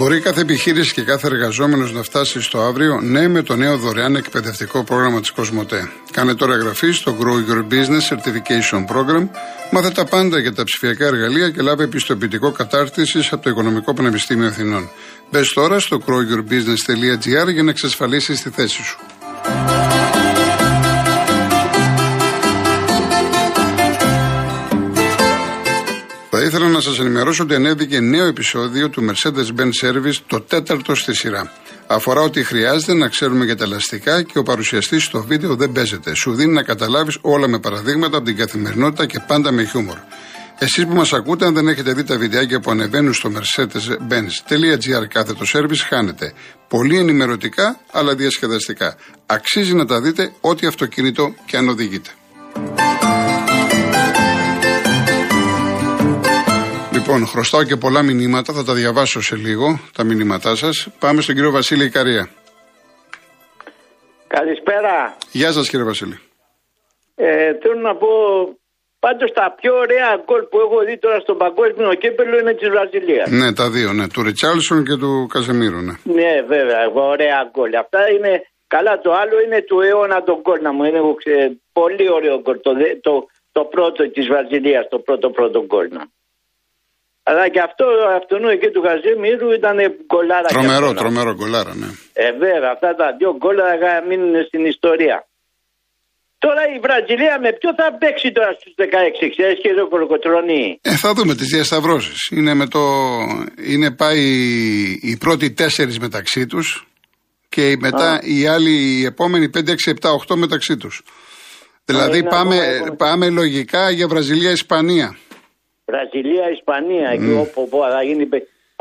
Μπορεί κάθε επιχείρηση και κάθε εργαζόμενος να φτάσει στο αύριο, ναι, με το νέο δωρεάν εκπαιδευτικό πρόγραμμα της Κοσμοτέ. Κάνε τώρα εγγραφή στο Grow Your Business Certification Program. Μάθε τα πάντα για τα ψηφιακά εργαλεία και λάβει επιστοποιητικό κατάρτισης από το Οικονομικό Πανεπιστήμιο Αθηνών. Μπες τώρα στο growyourbusiness.gr για να εξασφαλίσεις τη θέση σου. Θα ήθελα να σας ενημερώσω ότι ανέβηκε νέο επεισόδιο του Mercedes-Benz Service, το τέταρτο στη σειρά. Αφορά ότι χρειάζεται να ξέρουμε για τα ελαστικά και ο παρουσιαστής στο βίντεο δεν παίζεται. Σου δίνει να καταλάβεις όλα με παραδείγματα από την καθημερινότητα και πάντα με χιούμορ. Εσείς που μας ακούτε, αν δεν έχετε δει τα βιντεάκια που ανεβαίνουν στο mercedes-benz.gr κάθετο service, χάνετε. Πολύ ενημερωτικά, αλλά διασκεδαστικά. Αξίζει να τα δείτε ό,τι αυτοκίνητο και αν οδηγείτε. Λοιπόν, χρωστάω και πολλά μηνύματα, θα τα διαβάσω σε λίγο, τα μηνύματά σας. Πάμε στον κύριο Βασίλη Ικαρία. Καλησπέρα. Γεια σας κύριε Βασίλη. Ε, θέλω να πω, πάντως τα πιο ωραία γκολ που έχω δει τώρα στον παγκόσμιο κύπελο είναι της Βραζιλίας. Ναι, τα δύο, ναι. Του Ριτσάλσον και του Καζεμίρου, ναι. Ναι, βέβαια, ωραία γκολ. Αυτά είναι καλά. Το άλλο είναι του αιώνα τον γκολ να μου είναι πολύ ωραίο γκολ. Το, το, το πρώτο της Βραζιλίας, το πρώτο πρώτο γκολ. Αλλά και αυτό, αυτόν εκεί του Χαζημίρου ήταν γκολάρα. Τρομερό, τρομερό γκολάρα, ναι. Ε, βέβαια, αυτά τα δύο γκολάρα θα μείνουν στην ιστορία. Τώρα η Βραζιλία με ποιο θα παίξει τώρα στους 16, ξέρεις και εδώ κολοκοτρώνει. Ε, θα δούμε τις διασταυρώσεις. Είναι, με το... είναι πάει οι πρώτοι τέσσερις μεταξύ τους και μετά Α. οι άλλοι, οι επόμενοι 5, 6, 7, 8 μεταξύ τους. Δηλαδή πάμε, πάμε λογικά για Βραζιλία-Ισπανία. Βραζιλία, Ισπανία, mm. εκεί όπου, όπου θα γίνει.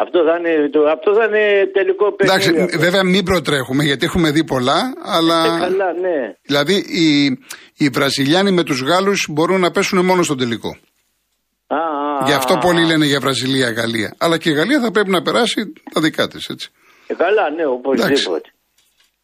Αυτό θα, είναι, το, αυτό θα είναι τελικό παιχνίδι. Εντάξει, βέβαια μην προτρέχουμε γιατί έχουμε δει πολλά, αλλά. Ε, καλά, ναι. Δηλαδή οι, οι Βραζιλιάνοι με τους Γάλλους μπορούν να πέσουν μόνο στον τελικό. Α, α, Γι' αυτό πολλοί λένε για Βραζιλία-Γαλλία. Αλλά και η Γαλλία θα πρέπει να περάσει τα δικά της, έτσι. Ε, καλά, ναι, οπωσδήποτε.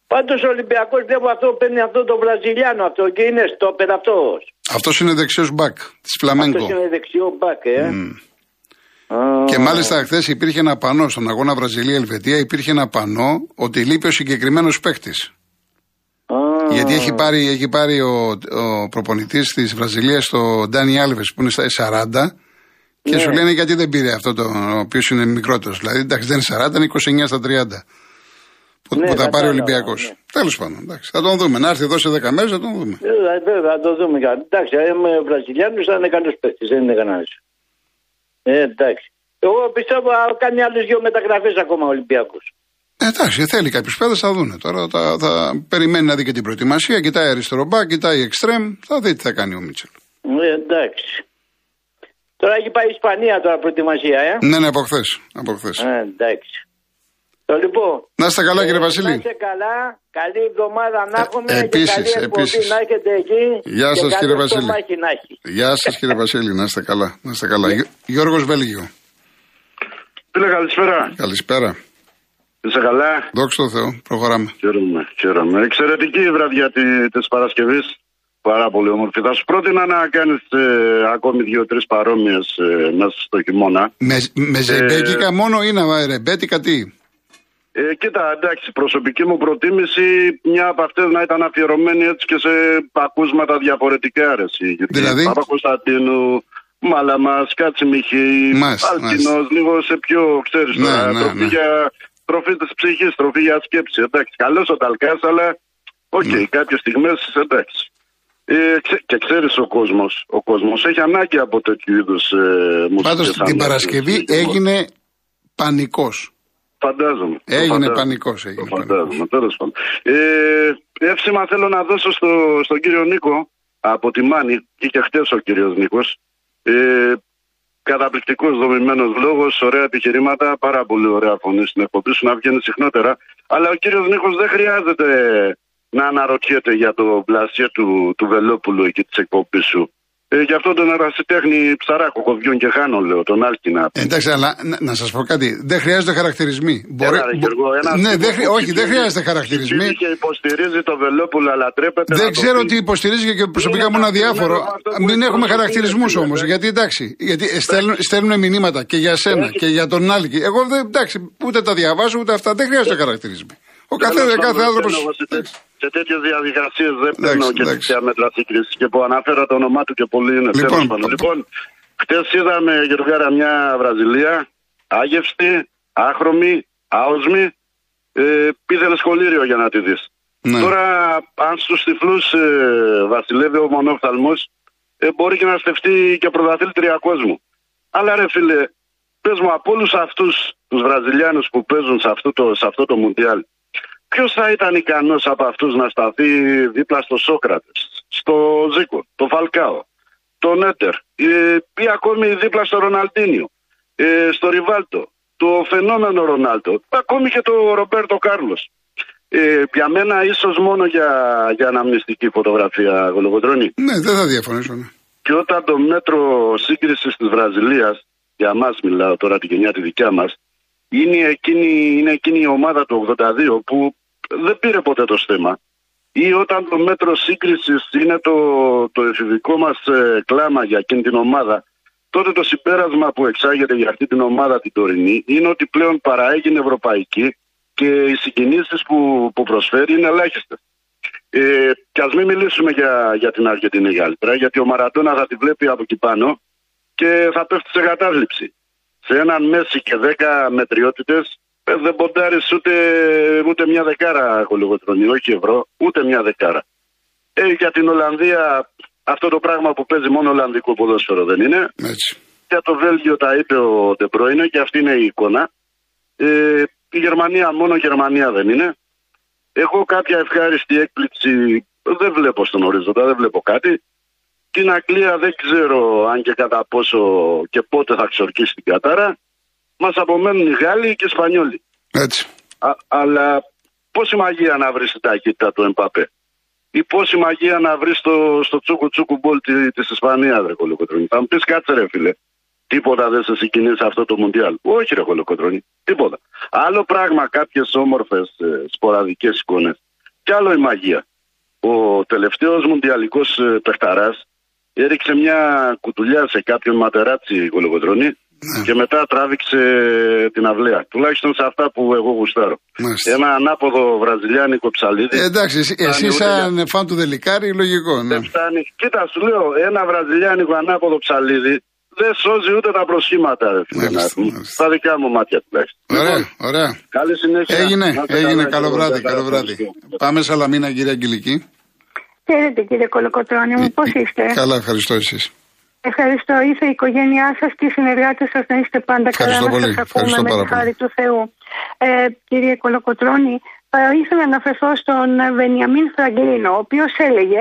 Πάντως ο Ολυμπιακός βλέπω αυτό παίρνει αυτό το Βραζιλιάνο αυτό και είναι στο αυτός. Αυτός είναι δεξιός μπακ της Φλαμέγκο. Αυτός είναι δεξιό μπακ, ε. Mm. Και μάλιστα χθες υπήρχε ένα πανό στον αγώνα Βραζιλία-Ελβετία. Υπήρχε ένα πανό ότι λείπει ο συγκεκριμένος παίκτης. Γιατί έχει πάρει, έχει πάρει ο, ο προπονητής της Βραζιλίας, το Ντάνι Άλβες, που είναι στα 40, και ναι. σου λένε γιατί δεν πήρε αυτό το οποίος είναι μικρότερος. Δηλαδή, εντάξει, δεν είναι 40, είναι 29 στα 30 που, ναι, που θα πάρει ο Ολυμπιακός. Ναι. Τέλος πάντων, εντάξει, θα τον δούμε. Να έρθει εδώ σε 10 μέρες θα τον δούμε. Ε, βέβαια, θα τον δούμε. Εντάξει, είμαι Βραζιλιάνος, θα είναι καλός παίκτης, δεν είναι κανένας. Ε, εντάξει. Εγώ πιστεύω θα κάνει άλλες δύο μεταγραφές ακόμα ο Ολυμπιακός. Ε, εντάξει, θέλει κάποιους παίδε, θα δούνε. Τώρα θα, θα περιμένει να δει και την προετοιμασία, κοιτάει αριστερό μπακ, κοιτάει εξτρέμ, θα δει τι θα κάνει ο Μίτσελ. Ε, εντάξει. Τώρα έχει πάει η Ισπανία τώρα προετοιμασία, ε. Ναι, ναι, από χθες. Ε, εντάξει. Το λοιπόν. Να είστε καλά, κύριε Βασίλη. Να είστε καλά. Καλή εβδομάδα να έχουμε. Ε, επίσης, και καλή επίσης. να έχετε εκεί. Γεια σας, κύριε Βασίλη. Γεια σας, κύριε Βασίλη. Να είστε καλά. Να είστε καλά. Γιώργος Βέλγιο. Φίλε, καλησπέρα. Καλησπέρα. Είσαι καλά; Δόξα τω Θεώ. Προχωράμε. Χαίρομαι. χαίρομαι. Εξαιρετική η βραδιά τη Παρασκευής. Πάρα πολύ όμορφη. Θα σου πρότεινα να κάνεις ε, ακόμη δύο-τρεις παρόμοιες ε, μέσα στο χειμώνα. Με, με ζεμπέκικα ε, μόνο ή να ρεμπέτικα τι; Ε, κοίτα, εντάξει, προσωπική μου προτίμηση μια από αυτές να ήταν αφιερωμένη έτσι και σε ακούσματα διαφορετικά αρέσει. Γιατί δηλαδή; Παπα-Κωνσταντίνου, Μάλαμα, Κάτσιμιχη, Αλκινό, λίγο σε πιο ξέρεις ναι, τώρα. Ναι, τροφή ναι. για τροφή της ψυχής, τροφή για σκέψη. Εντάξει, καλός ο Ταλκάς, αλλά OK, okay, ναι. κάποιες στιγμές εντάξει. Ε, και ξέρεις ο κόσμος, ο κόσμος έχει ανάγκη από τέτοιου είδους ε, μουσικές. Πάντως την Παρασκευή έγινε πανικός. Φαντάζομαι. Έγινε πανικός. Έγινε φαντάζομαι, τέλος πάντων. Ε, εύσημα θέλω να δώσω στο, στον κύριο Νίκο από τη Μάνη. και χτες ο κύριος Νίκος. Ε, Καταπληκτικός δομημένος λόγος, ωραία επιχειρήματα, πάρα πολύ ωραία φωνή στην εκπομπή σου να βγαίνει συχνότερα. Αλλά ο κύριος Νίκος δεν χρειάζεται να αναρωτιέται για το πλασιέ του, του Βελόπουλου εκεί της εκπομπής σου. Ε, γι' αυτό τον ερασιτέχνη ψαράκο κοβιόν και χάνω, λέω, τον Άλκινα. Εντάξει, αλλά να, να σας πω κάτι. Δεν χρειάζονται χαρακτηρισμοί. Μπορεί, ένα, Γεργό, ένα ναι, δεν, όχι, δεν χρειάζεται χαρακτηρισμοί. Και υποστηρίζει το Βελόπουλο, αλλά τρέπεται. Δεν ξέρω τι υποστηρίζει και προσωπικά μου είναι αδιάφορο. Μην έχουμε χαρακτηρισμούς όμως. Γιατί εντάξει, γιατί στέλνουν, στέλνουν μηνύματα και για σένα και για τον Άλκη. Εγώ δεν, εντάξει, ούτε τα διαβάζω ούτε αυτά. Δεν χρειάζεται χαρακτηρισμοί. Ο καθένα, κάθε άνθρωπο σε τέτοιες διαδικασίες δεν παίρνω και τέτοια μέτρα σύγκρισης. Και που αναφέρα το όνομά του και πολύ είναι λοιπόν, πάνω. Λοιπόν, χτες είδαμε Γεωργάρα μια Βραζιλία, άγευστη, άχρωμη, άοσμη. Ε, πήγαινε σχολήριο για να τη δεις. Ναι. Τώρα, αν στους τυφλούς ε, βασιλεύει ο μονόφθαλμος, ε, μπορεί και να στεφτεί και πρωταθλήτρια κόσμου. Αλλά ρε φίλε, πες μου από όλους αυτούς τους Βραζιλιάνους που παίζουν σε αυτό το, σε αυτό το Μουντιάλ, Ποιος θα ήταν ικανός από αυτούς να σταθεί δίπλα στο Σόκρατες, στο Ζήκο, το Φαλκάο, τον Έτερ ε, ή ακόμη δίπλα στο Ροναλντίνιο, ε, στο Ριβάλτο, το φαινόμενο Ρονάλτο, ακόμη και το Ρομπέρτο Κάρλος. Ε, για μένα ίσως μόνο για, για αναμνηστική φωτογραφία Γολογοντρόνη. Ναι, δεν θα διαφωνήσω. Ναι. Και όταν το μέτρο σύγκρισης της Βραζιλίας, για μας μιλάω τώρα την γενιά τη δικιά μας, είναι εκείνη, είναι εκείνη η ομάδα του 82 που δεν πήρε ποτέ το στέμα. Ή όταν το μέτρο σύγκρισης είναι το, το εφηβικό μας ε, κλάμα για εκείνη την ομάδα, τότε το συμπέρασμα που εξάγεται για αυτή την ομάδα την τωρινή είναι ότι πλέον παραέγινε ευρωπαϊκή και οι συγκινήσεις που, που προσφέρει είναι ελάχιστες. Ε, και ας μην μιλήσουμε για, για την Αργεντινή καλύτερα, γιατί ο Μαρατόνα θα τη βλέπει από εκεί πάνω και θα πέφτει σε κατάθλιψη σε έναν Μέση και δέκα μετριότητες ε, δεν ποντάρεις ούτε, ούτε μια δεκάρα κολυγοτρονή, όχι ευρώ, ούτε μια δεκάρα. Ε, για την Ολλανδία αυτό το πράγμα που παίζει μόνο Ολλανδικό ποδόσφαιρο δεν είναι. Έτσι. Για το Βέλγιο τα είπε ο Ντεμπρόινε και αυτή είναι η εικόνα. Ε, η Γερμανία μόνο Γερμανία δεν είναι. Έχω κάποια ευχάριστη έκπληξη δεν βλέπω στον ορίζοντα, δεν βλέπω κάτι. Την Αγγλία δεν ξέρω αν και κατά πόσο και πότε θα ξορκίσει την κατάρα. Μας απομένουν οι Γάλλοι και οι Ισπανιόλοι. Έτσι. Α, αλλά πόση μαγεία να βρεις την ταχύτητα του Εμπαπέ. Ή πόση μαγεία να βρεις στο, στο τσούκου τσούκου μπολ τη Ισπανίας, ρε κολοκοτρόνη; Θα μου πεις κάτσε, ρε φίλε. Τίποτα δεν σε συγκινήσει αυτό το Μουντιάλ. Όχι, ρε κολοκοτρόνη. Τίποτα. Άλλο πράγμα, κάποιες όμορφες ε, σποραδικές εικόνες. Και άλλο η μαγεία. Ο τελευταίος Μουντιαλικός ε, παιχταράς έριξε μια κουτουλιά σε κάποιον ματεράτσι κολοκοτρονή ναι. και μετά τράβηξε την αυλαία. Τουλάχιστον σε αυτά που εγώ γουστάρω. Μάλιστα. Ένα ανάποδο βραζιλιάνικο ψαλίδι. Ε, εντάξει, εσύ σαν φαν του Δελικάρη, λογικό. Ναι. Δεν φτάνει. Κοίτα, σου λέω, ένα βραζιλιάνικο ανάποδο ψαλίδι δεν σώζει ούτε τα προσχήματα. Στα δικά μου μάτια τουλάχιστον. Ωραία, ωραία. Καλή συνέχεια. Έγινε, έγινε. Καλό βράδυ, καλό βράδυ. Πάμε Σαλαμίνα, κύριε Αγγελική. Χαίρετε κύριε Κολοκοτρώνη μου, πώς είστε; Καλά, ευχαριστώ εσείς. Ευχαριστώ. Ήρθε η οικογένειά σας και οι συνεργάτες σας να είστε πάντα ευχαριστώ καλά πολύ. να σας ακούμε με τη χάρη του Θεού. Ε, κύριε Κολοκοτρώνη, θα ήθελα να αναφερθώ στον Βενιαμίν Φραγκλίνο, ο οποίος έλεγε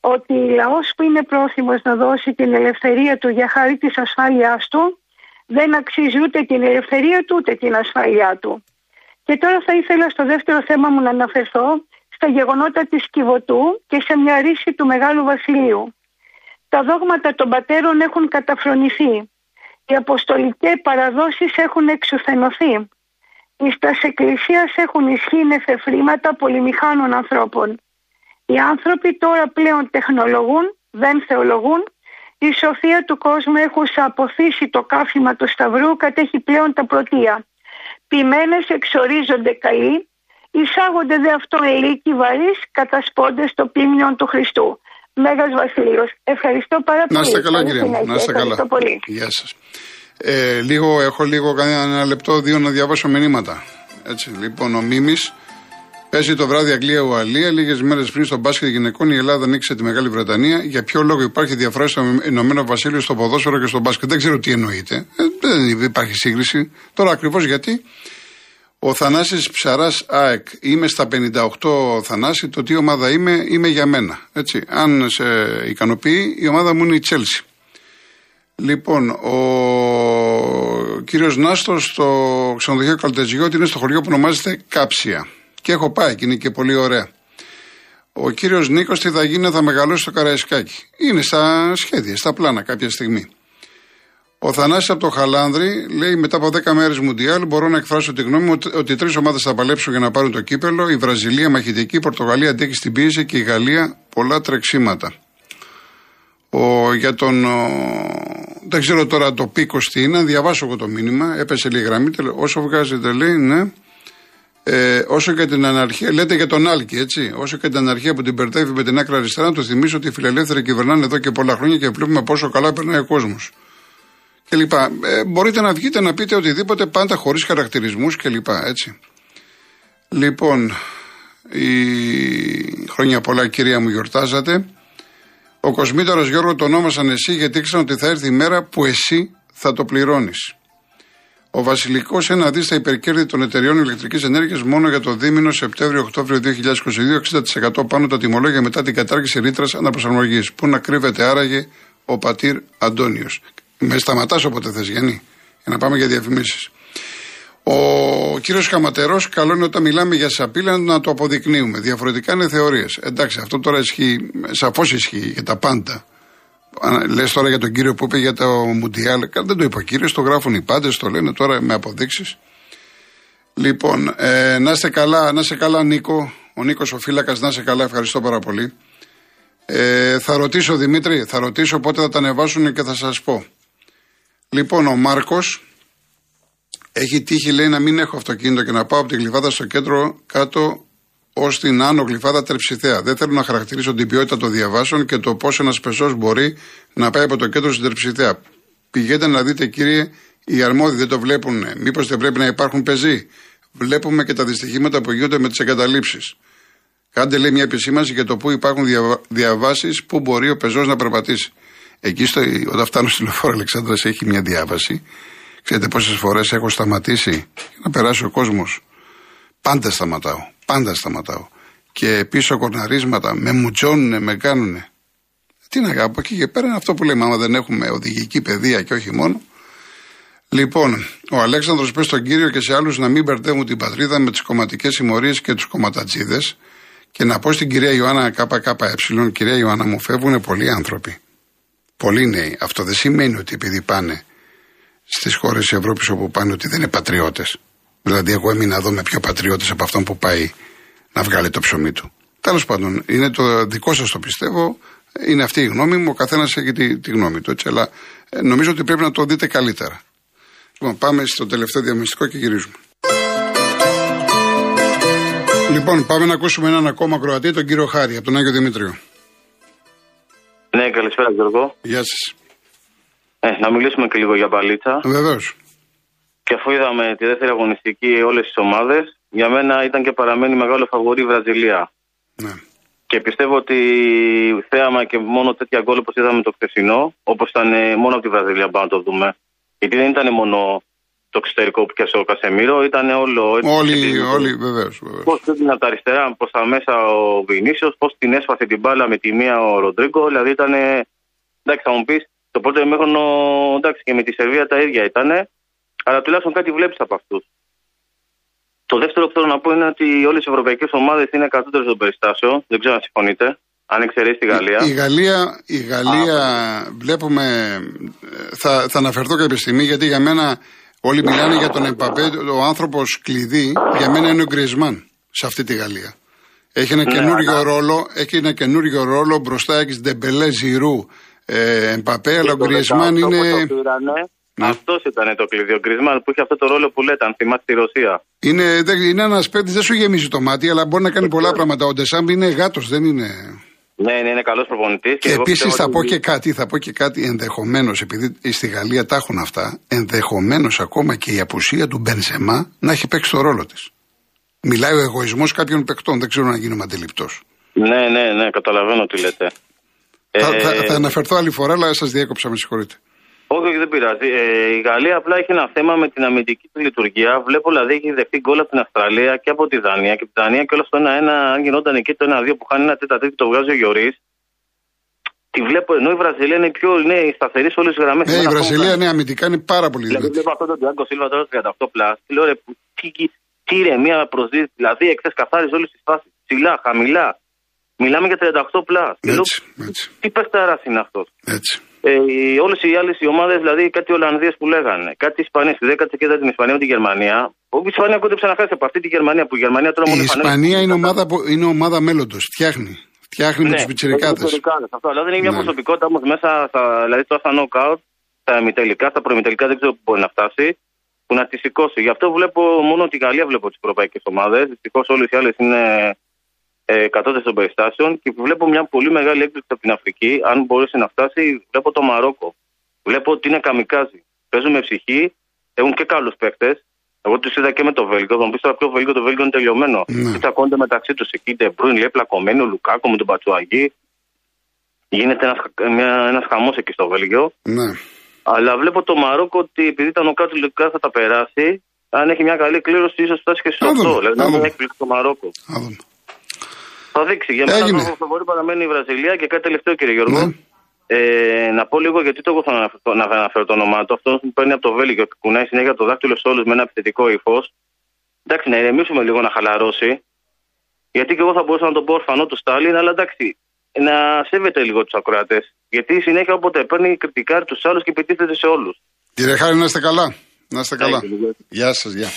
ότι λαός που είναι πρόθυμος να δώσει την ελευθερία του για χάρη της ασφάλειάς του, δεν αξίζει ούτε την ελευθερία του ούτε την ασφάλειά του. Και τώρα θα ήθελα στο δεύτερο θέμα μου να αναφερθώ στα γεγονότα της Κιβωτού και σε μια ρίση του Μεγάλου Βασιλείου. Τα δόγματα των πατέρων έχουν καταφρονηθεί. Οι αποστολικές παραδόσεις έχουν εξουθενωθεί. Οι στας εκκλησίας έχουν ισχύει νεφεφρήματα πολυμηχάνων ανθρώπων. Οι άνθρωποι τώρα πλέον τεχνολογούν, δεν θεολογούν. Η σοφία του κόσμου έχουν αποθήσει το κάφημα του Σταυρού, κατέχει πλέον τα πρωτεία. Ποιμένες εξορίζονται καλοί, Εισάγονται δε αυτό ελίκη βαρύς κατασπώνται στο πίμνιο του Χριστού. Μέγας Βασίλειος. Ευχαριστώ πάρα πολύ. Να είστε καλά κύριε μου. Να είστε καλά. Πολύ. Γεια σας. Ε, λίγο, έχω λίγο κανένα λεπτό, δύο να διαβάσω μηνύματα. Έτσι, λοιπόν, ο Μίμης Παίζει το βράδυ Αγγλία-Ουαλία. Λίγες μέρες πριν στο μπάσκετ γυναικών η Ελλάδα ανοίξει τη Μεγάλη Βρετανία. Για ποιο λόγο υπάρχει διαφορά στο Ηνωμένο Βασίλειο στο ποδόσφαιρο και στο μπάσκετ; Δεν ξέρω τι εννοείται. Ε, δεν υπάρχει σύγκριση. Τώρα ακριβώς γιατί ο Θανάσης Ψαράς ΑΕΚ, είμαι στα 58 Θανάση, το τι ομάδα είμαι, είμαι για μένα. Έτσι. Αν σε ικανοποιεί, η ομάδα μου είναι η Τσέλσι. Λοιπόν, ο κύριος Νάστος στο ξενοδοχείο Καλτεζιώτη είναι στο χωριό που ονομάζεται Κάψια. Και έχω πάει και είναι και πολύ ωραία. Ο κύριος Νίκος τι θα γίνει, θα μεγαλώσει στο Καραϊσκάκι. Είναι στα σχέδια, στα πλάνα κάποια στιγμή. Ο Θανάσης από το Χαλάνδρη λέει: Μετά από 10 μέρες Μουντιάλ, μπορώ να εκφράσω τη γνώμη μου ότι τρεις ομάδες θα παλέψουν για να πάρουν το κύπελο. Η Βραζιλία μαχητική, η Πορτογαλία αντέχει στην πίεση και η Γαλλία πολλά τρεξίματα. Ο, για τον. Ο, δεν ξέρω τώρα το πίκο τι είναι, διαβάσω εγώ το μήνυμα. Έπεσε λίγη γραμμή. Όσο βγάζετε, λέει, ναι. Ε, όσο και την αναρχία, λέτε για τον Άλκη, έτσι. Όσο και την αναρχία που την περτεύει με την άκρα αριστερά, να το θυμίσω ότι οι φιλελεύθεροι κυβερνάνε εδώ και πολλά χρόνια και βλέπουμε πόσο καλά περνάει ο κόσμος. Και λοιπά. Ε, μπορείτε να βγείτε να πείτε οτιδήποτε πάντα χωρίς χαρακτηρισμούς και λοιπά, έτσι. Λοιπόν, η χρόνια πολλά κυρία μου γιορτάζατε. Ο Κοσμήτωρο Γιώργο το ονόμασαν εσύ γιατί ήξεραν ότι θα έρθει η μέρα που εσύ θα το πληρώνεις. Ο Βασιλικός ένα δις στα υπερκέρδη των εταιριών ηλεκτρικής ενέργειας μόνο για το δίμηνο Σεπτέμβριο-Οκτώβριο 2022, 60% πάνω τα τιμολόγια μετά την κατάργηση ρήτρας αναπροσαρμογής. Πού να κρύβεται άραγε ο πατήρ Αντώνιος. Με σταματάς όποτε θες, Γιάννη, για να πάμε για διαφημίσεις. Ο κύριος Καματερός, καλό είναι όταν μιλάμε για σαπίλα να το αποδεικνύουμε. Διαφορετικά είναι θεωρίες. Εντάξει, αυτό τώρα ισχύει, σαφώς ισχύει για τα πάντα. Λες τώρα για τον κύριο που είπε για το Μουντιάλ. Δεν το είπε ο κύριος, το γράφουν οι πάντες, το λένε τώρα με αποδείξεις. Λοιπόν, ε, να είστε καλά, να είστε καλά, Νίκο. Ο Νίκος ο φύλακας, να είστε καλά, ευχαριστώ πάρα πολύ. Ε, θα ρωτήσω, Δημήτρη, θα ρωτήσω πότε θα τα ανεβάσουν και θα σας πω. Λοιπόν, ο Μάρκος έχει τύχει, λέει, να μην έχω αυτοκίνητο και να πάω από την κλειφάδα στο κέντρο κάτω ως την άνω γλυφάδα τερψιθέα. Δεν θέλω να χαρακτηρίσω την ποιότητα των διαβάσεων και το πώς ένας πεσός μπορεί να πάει από το κέντρο στην τερψιθέα. Πηγαίνετε να δείτε, κύριε, οι αρμόδιοι δεν το βλέπουν. Μήπως δεν πρέπει να υπάρχουν πεζοί; Βλέπουμε και τα δυστυχήματα που γίνονται με τις εγκαταλείψεις. Κάντε, λέει, μια επισήμανση για το πού υπάρχουν διαβάσεις που μπορεί ο πεζός να περπατήσει. Εκεί, στο, όταν φτάνω στη λεωφόρο Αλεξάνδρα, έχει μια διάβαση. Ξέρετε πόσες φορές έχω σταματήσει να περάσει ο κόσμος. Πάντα σταματάω. Πάντα σταματάω. Και πίσω κορναρίσματα με μουτζώνουνε, με κάνουνε. Τι να κάνω, από εκεί και πέρα είναι αυτό που λέμε, άμα δεν έχουμε οδηγική παιδεία και όχι μόνο. Λοιπόν, ο Αλέξανδρος πες στον κύριο και σε άλλους να μην μπερδεύουν την πατρίδα με τις κομματικές συμμορίες και τους κομματατζίδες και να πω στην κυρία Ιωάννα ΚΚΕ, κυρία Ιωάννα μου φεύγουν πολλοί άνθρωποι. Πολλοί νέοι. Αυτό δεν σημαίνει ότι επειδή πάνε στις χώρες της Ευρώπης όπου πάνε ότι δεν είναι πατριώτες. Δηλαδή, εγώ έμεινα εδώ με πιο πατριώτες από αυτόν που πάει να βγάλει το ψωμί του. Τέλος πάντων, είναι το δικό σας το πιστεύω. Είναι αυτή η γνώμη μου. Ο καθένας έχει τη, τη, γνώμη του. Έτσι, αλλά ε, νομίζω ότι πρέπει να το δείτε καλύτερα. Λοιπόν, πάμε στο τελευταίο διαμεστικό και γυρίζουμε. Λοιπόν, πάμε να ακούσουμε έναν ακόμα Κροατή, τον κύριο Χάρη, από τον Άγιο Δημήτριο. Ναι, καλησπέρα Γιώργο. Γεια σας. Ε, να μιλήσουμε και λίγο για μπαλίτσα. Βεβαίως. Και αφού είδαμε τη δεύτερη αγωνιστική όλες τις ομάδες, για μένα ήταν και παραμένει μεγάλο φαβορή η Βραζιλία. Ναι. Και πιστεύω ότι θέαμα και μόνο τέτοια γκολ όπως είδαμε το χθεσινό, όπως ήταν μόνο από τη Βραζιλία, πάμε να το δούμε. Γιατί δεν ήταν μόνο το εξωτερικό που πιάσε ο Κασεμίρο, ήταν όλο. Έτσι, όλοι, όλοι βεβαίως. Πώς έδινε από τα αριστερά προ τα μέσα ο Βινίσιος, πώς την έσφασε την μπάλα με τη μία ο Ροντρίγκο. Δηλαδή ήταν. Εντάξει, θα μου πεις, το πρώτο ημίχρονο, εντάξει, και με τη Σερβία τα ίδια ήταν, αλλά τουλάχιστον κάτι βλέπεις από αυτούς. Το δεύτερο που θέλω να πω είναι ότι όλες οι ευρωπαϊκές ομάδες είναι κατώτερες των περιστάσεων. Δεν ξέρω αν συμφωνείτε. Αν εξαιρέσεις τη Γαλλία. Η, Γαλλία, η Γαλλία βλέπουμε. Θα, θα αναφερθώ κάποια στιγμή γιατί για μένα όλοι μιλάνε για τον Εμπαπέ. Ο άνθρωπος κλειδί για μένα είναι ο Γκρισμάν σε αυτή τη Γαλλία. Έχει ένα, ναι, καινούριο, ρόλο, έχει ένα καινούριο ρόλο μπροστά έχεις Ντεμπελέ Ζηρού, ε, Εμπαπέ, αλλά ο Γκρισμάν είναι. Ναι. Αυτός ήταν το κλειδί. Ο Γκρισμάν που είχε αυτό το ρόλο που λέτε, αν θυμάστε τη Ρωσία. Είναι, είναι ένας παίκτης, δεν σου γεμίζει το μάτι, αλλά μπορεί να κάνει πολλά πράγματα. Ο Ντεσάμπ είναι γάτος, δεν είναι. Ναι, ναι, είναι καλός προπονητής. Και, και επίσης θα πω και κάτι, θα πω και κάτι ενδεχομένως, επειδή στη Γαλλία τα έχουν αυτά, ενδεχομένως ακόμα και η απουσία του Μπενσεμά να έχει παίξει το ρόλο της. Μιλάει ο εγωισμός κάποιων παικτών, δεν ξέρω να γίνομαι αντιληπτός. Ναι, ναι, ναι, καταλαβαίνω τι λέτε. Θα, ε, θα, θα αναφερθώ άλλη φορά, αλλά σας διέκοψα, με συγχωρείτε. Όχι, όχι, δεν πειράζει. Ε, η Γαλλία απλά έχει ένα θέμα με την αμυντική του λειτουργία. Βλέπω δηλαδή έχει δεχτεί γκολ από την Αυστραλία και από τη Δανία. Και από τη Δανία και όλα στο 1-1, αν γινόταν εκεί το 1-2 που χάνει ένα τέτα τέτοιο το βγάζει ο Γιωρή. Τη βλέπω ενώ η Βραζιλία είναι πιο ναι, σταθερή σε όλες τις γραμμές. Ναι, η Βραζιλία ναι, αμυντικά είναι πάρα πολύ δηλαδή, δυνατή. Βλέπω αυτό τον Τιάνκο Σίλβα τώρα 38 πλάσ. Τι λέω ρε, τι, τι μία προσδίδει. Δηλαδή εχθές καθάριζε όλες τις φάσεις. Ψηλά, χαμηλά. Μιλάμε για 38 πλά. Έτσι, έτσι. Τι παιχταρά είναι αυτός. Έτσι. Ε, Όλες οι άλλες ομάδες, δηλαδή κάτι Ολλανδίες που λέγανε, κάτι Ισπανίες, τη 10η και την Ισπανία με τη Γερμανία. Όπου η Ισπανία κόντεψε να χάσει από αυτή τη Γερμανία που η Γερμανία τώρα μόνο Η Ισπανία είναι ομάδα, είναι ομάδα μέλλοντος. Φτιάχνει. Φτιάχνει ναι, με του πιτσυρικάτε. Αυτό, αλλά δεν είναι μια ναι. προσωπικότητα όμως μέσα, στα, δηλαδή τώρα στα knockout, στα ημιτελικά, στα προημιτελικά δεν ξέρω πού μπορεί να φτάσει, που να τη σηκώσει. Γι' αυτό βλέπω μόνο τη Γαλλία βλέπω τις ευρωπαϊκές ομάδες. Δυστυχώς όλες οι άλλες είναι ε, κατώτερες των περιστάσεων και βλέπω μια πολύ μεγάλη έκπληξη από την Αφρική. Αν μπορέσει να φτάσει, βλέπω το Μαρόκο. Βλέπω ότι είναι καμικάζι. Παίζουν με ψυχή, έχουν και καλούς παίκτες. Εγώ τους είδα και με το Βέλγιο. Θα μου πεις τώρα ποιο Βέλγιο, το Βέλγιο είναι τελειωμένο. Ναι. Τσακώνονται μεταξύ τους εκεί. Ντεμπρούιν λέει πλακωμένοι, ο Λουκάκου με τον Μπατσουαγί. Γίνεται ένας χαμός εκεί στο Βέλγιο. Ναι. Αλλά βλέπω το Μαρόκο ότι επειδή τα νοκάτου λογικά θα τα περάσει, αν έχει μια καλή κλήρωση, ίσως φτάσει και στο 8. Δηλαδή να μην έκπληξη το Μαρόκο. Θα δείξει. Για μένα το φαβορή παραμένει η Βραζιλία και κάτι τελευταίο κύριε Γιώργο. Ναι. Ε, να πω λίγο γιατί το εγώ θα αναφέρω, να αναφέρω το όνομά του. Αυτό που παίρνει από το Βέλγιο και κουνάει συνέχεια το δάκτυλο σε όλους με ένα επιθετικό ύφο. Εντάξει, να ηρεμήσουμε λίγο να χαλαρώσει. Γιατί και εγώ θα μπορούσα να το πω ορφανό του Στάλιν, αλλά εντάξει, να σέβεται λίγο τους ακροατές. Γιατί συνέχεια όποτε παίρνει κριτικά τους άλλους και επιτίθεται σε όλους. Κύριε Χάρη, να είστε καλά. Να είστε καλά. Γεια σας, γεια.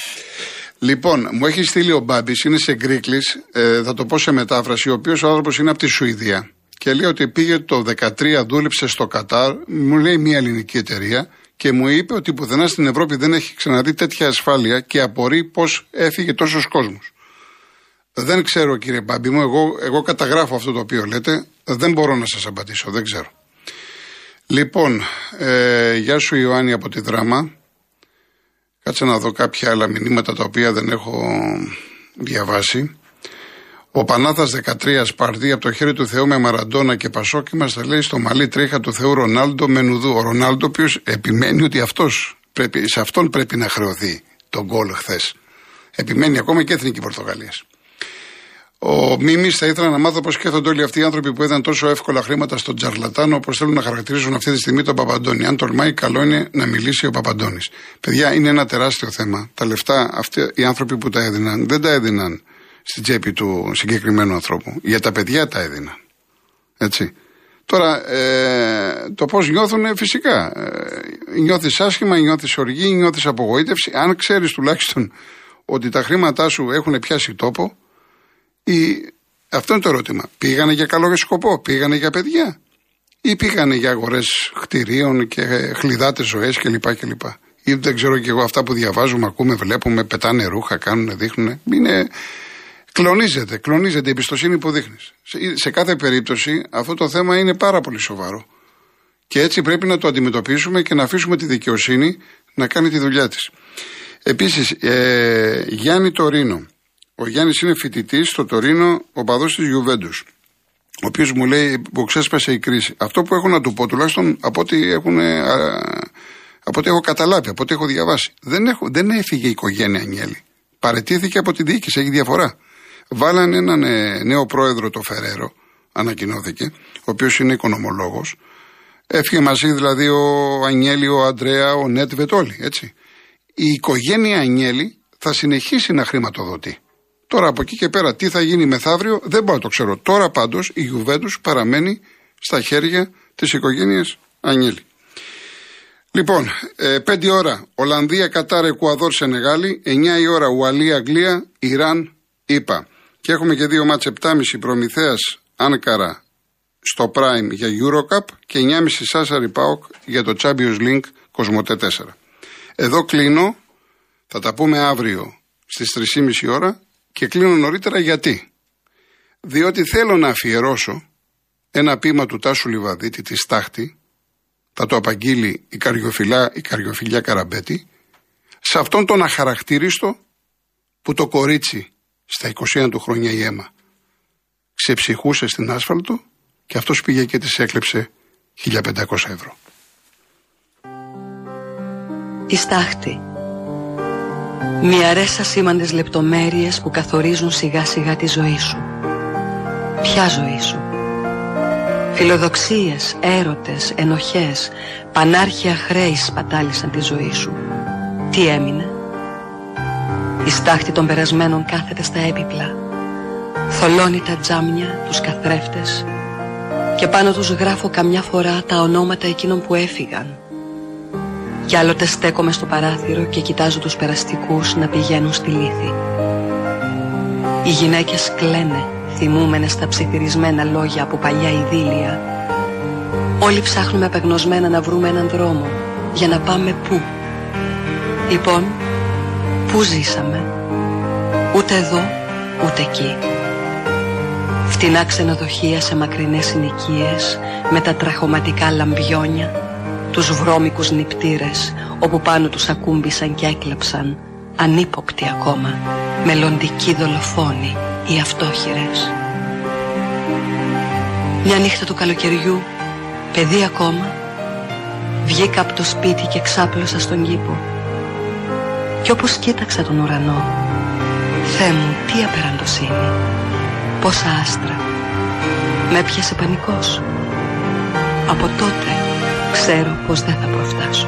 Λοιπόν, μου έχει στείλει ο Μπάμπης, είναι σε γκρίκλι, ε, θα το πω σε μετάφραση, ο οποίος ο άνθρωπος είναι από τη Σουηδία. Και λέει ότι πήγε το 2013, δούλεψε στο Κατάρ, μου λέει μια ελληνική εταιρεία και μου είπε ότι πουθενά στην Ευρώπη δεν έχει ξαναδεί τέτοια ασφάλεια και απορεί πώς έφυγε τόσος κόσμος. Δεν ξέρω κύριε Μπάμπη μου, εγώ, εγώ καταγράφω αυτό το οποίο λέτε, δεν μπορώ να σας απαντήσω, δεν ξέρω. Λοιπόν, ε, γεια σου Ιωάννη από τη Δράμα. Κάτσε να δω κάποια άλλα μηνύματα τα οποία δεν έχω διαβάσει. Ο Πανάθας 13 Σπαρδί από το χέρι του Θεού με Μαραντόνα και Πασόκι μα τα λέει στο μαλλί τρίχα του Θεού Ρονάλντο με νουδού. Ο Ρονάλντο, ο οποίος επιμένει ότι αυτός πρέπει, σε αυτόν πρέπει να χρεωθεί τον γκολ χθες. Επιμένει ακόμα και εθνική Πορτογαλίας. Ο Μίμης θα ήθελα να μάθω πώς σκέφτονται όλοι αυτοί οι άνθρωποι που έδαν τόσο εύκολα χρήματα στον Τζαρλατάνο, όπως θέλουν να χαρακτηρίζουν αυτή τη στιγμή τον Παπαντώνη. Αν τολμάει, καλό είναι να μιλήσει ο Παπαντώνης. Παιδιά, είναι ένα τεράστιο θέμα. Τα λεφτά, αυτοί οι άνθρωποι που τα έδιναν, δεν τα έδιναν στην τσέπη του συγκεκριμένου ανθρώπου. Για τα παιδιά τα έδιναν. Έτσι. Τώρα, ε, το πώς νιώθουν, φυσικά. Ε, νιώθεις άσχημα, νιώθεις οργή, νιώθεις απογοήτευση. Αν ξέρεις τουλάχιστον ότι τα χρήματά σου έχουν πιάσει τόπο, ή, αυτό είναι το ερώτημα. Πήγανε για καλό σκοπό, πήγανε για παιδιά ή πήγανε για αγορές κτηρίων και χλιδάτες ζωές κλπ. κλπ. Ή δεν ξέρω και εγώ αυτά που διαβάζουμε, ακούμε, βλέπουμε, πετάνε ρούχα, κάνουν, δείχνουν. Είναι... Κλονίζεται, κλονίζεται η εμπιστοσύνη που δείχνεις. Σε, σε κάθε περίπτωση αυτό το θέμα είναι πάρα πολύ σοβαρό. Και έτσι πρέπει να το αντιμετωπίσουμε και να αφήσουμε τη δικαιοσύνη να κάνει τη δουλειά της. Επίσης, ε, Γιάννη Τωρίνο. Ο Γιάννης είναι φοιτητής στο Τωρίνο, ο παδός της Γιουβέντους. Ο οποίος μου λέει που ξέσπασε η κρίση. Αυτό που έχω να του πω, τουλάχιστον από ό,τι, έχουν, από ό,τι έχω καταλάβει, από ό,τι έχω διαβάσει. Δεν, έχω, δεν έφυγε η οικογένεια Ανιέλη. Παρετήθηκε από τη διοίκηση, έχει διαφορά. Βάλανε έναν ε, νέο πρόεδρο, το Φεραίρο, ανακοινώθηκε, ο οποίος είναι οικονομολόγος. Έφυγε μαζί δηλαδή ο Ανιέλη, ο Αντρέα, ο Νέτβετ, όλοι, έτσι. Η οικογένεια Ανιέλη θα συνεχίσει να χρηματοδοτεί. Τώρα από εκεί και πέρα τι θα γίνει μεθαύριο δεν μπορώ να το ξέρω. Τώρα πάντως η Γιουβέντους παραμένει στα χέρια της οικογένειας Ανιέλη. Λοιπόν, ε, 5 ώρα Ολλανδία, Κατάρ, Εκουαδόρ, Σενεγάλη. 9 η ώρα Ουαλία, Αγγλία, Ιράν, ΙΠΑ. Και έχουμε και δύο μάτς 7.30 Προμηθέας Άνκαρα στο Prime για Eurocup και 9.30 Σάσαρη Πάοκ για το Champions League Κοσμοτέ 4. Εδώ κλείνω, θα τα πούμε αύριο στις 3.30 ώρα και κλείνω νωρίτερα γιατί; Διότι θέλω να αφιερώσω ένα πείμα του Τάσου Λιβαδίτη τη Στάχτη, θα το απαγγείλει η, καριοφιλά, η καριοφιλιά Καραμπέτη, σε αυτόν τον αχαρακτήριστο που το κορίτσι στα 21 του χρόνια η αίμα ξεψυχούσε στην άσφαλτο και αυτός πήγε και της έκλεψε 1500 ευρώ. Η Στάχτη Μοιαρές ασήμαντες λεπτομέρειες που καθορίζουν σιγά σιγά τη ζωή σου. Ποια ζωή σου; Φιλοδοξίες, έρωτες, ενοχές, πανάρχια χρέης σπατάλησαν τη ζωή σου. Τι έμεινε; Η στάχτη των περασμένων κάθεται στα έπιπλα. Θολώνει τα τζάμια, τους καθρέφτες και πάνω τους γράφω καμιά φορά τα ονόματα εκείνων που έφυγαν. Κι άλλοτε στέκομαι στο παράθυρο και κοιτάζω τους περαστικούς να πηγαίνουν στη λύθη. Οι γυναίκες κλαίνε, θυμούμενες τα ψιθυρισμένα λόγια από παλιά ειδήλια. Όλοι ψάχνουμε απεγνωσμένα να βρούμε έναν δρόμο, για να πάμε πού. Λοιπόν, πού ζήσαμε. Ούτε εδώ, ούτε εκεί. Φτηνά ξενοδοχεία σε μακρινές συνοικίες με τα τραχωματικά λαμπιόνια, τους βρώμικους νυπτήρες όπου πάνω τους ακούμπησαν και έκλεψαν ανύποπτοι ακόμα, μελλοντικοί δολοφόνοι ή αυτόχειρες. Μια νύχτα του καλοκαιριού, παιδί ακόμα, βγήκα από το σπίτι και ξάπλωσα στον κήπο. Κι όπως κοίταξα τον ουρανό, Θεέ μου, τι απεραντοσύνη, πόσα άστρα. Με έπιασε πανικός. Από τότε ξέρω πως δεν θα προφτάσω.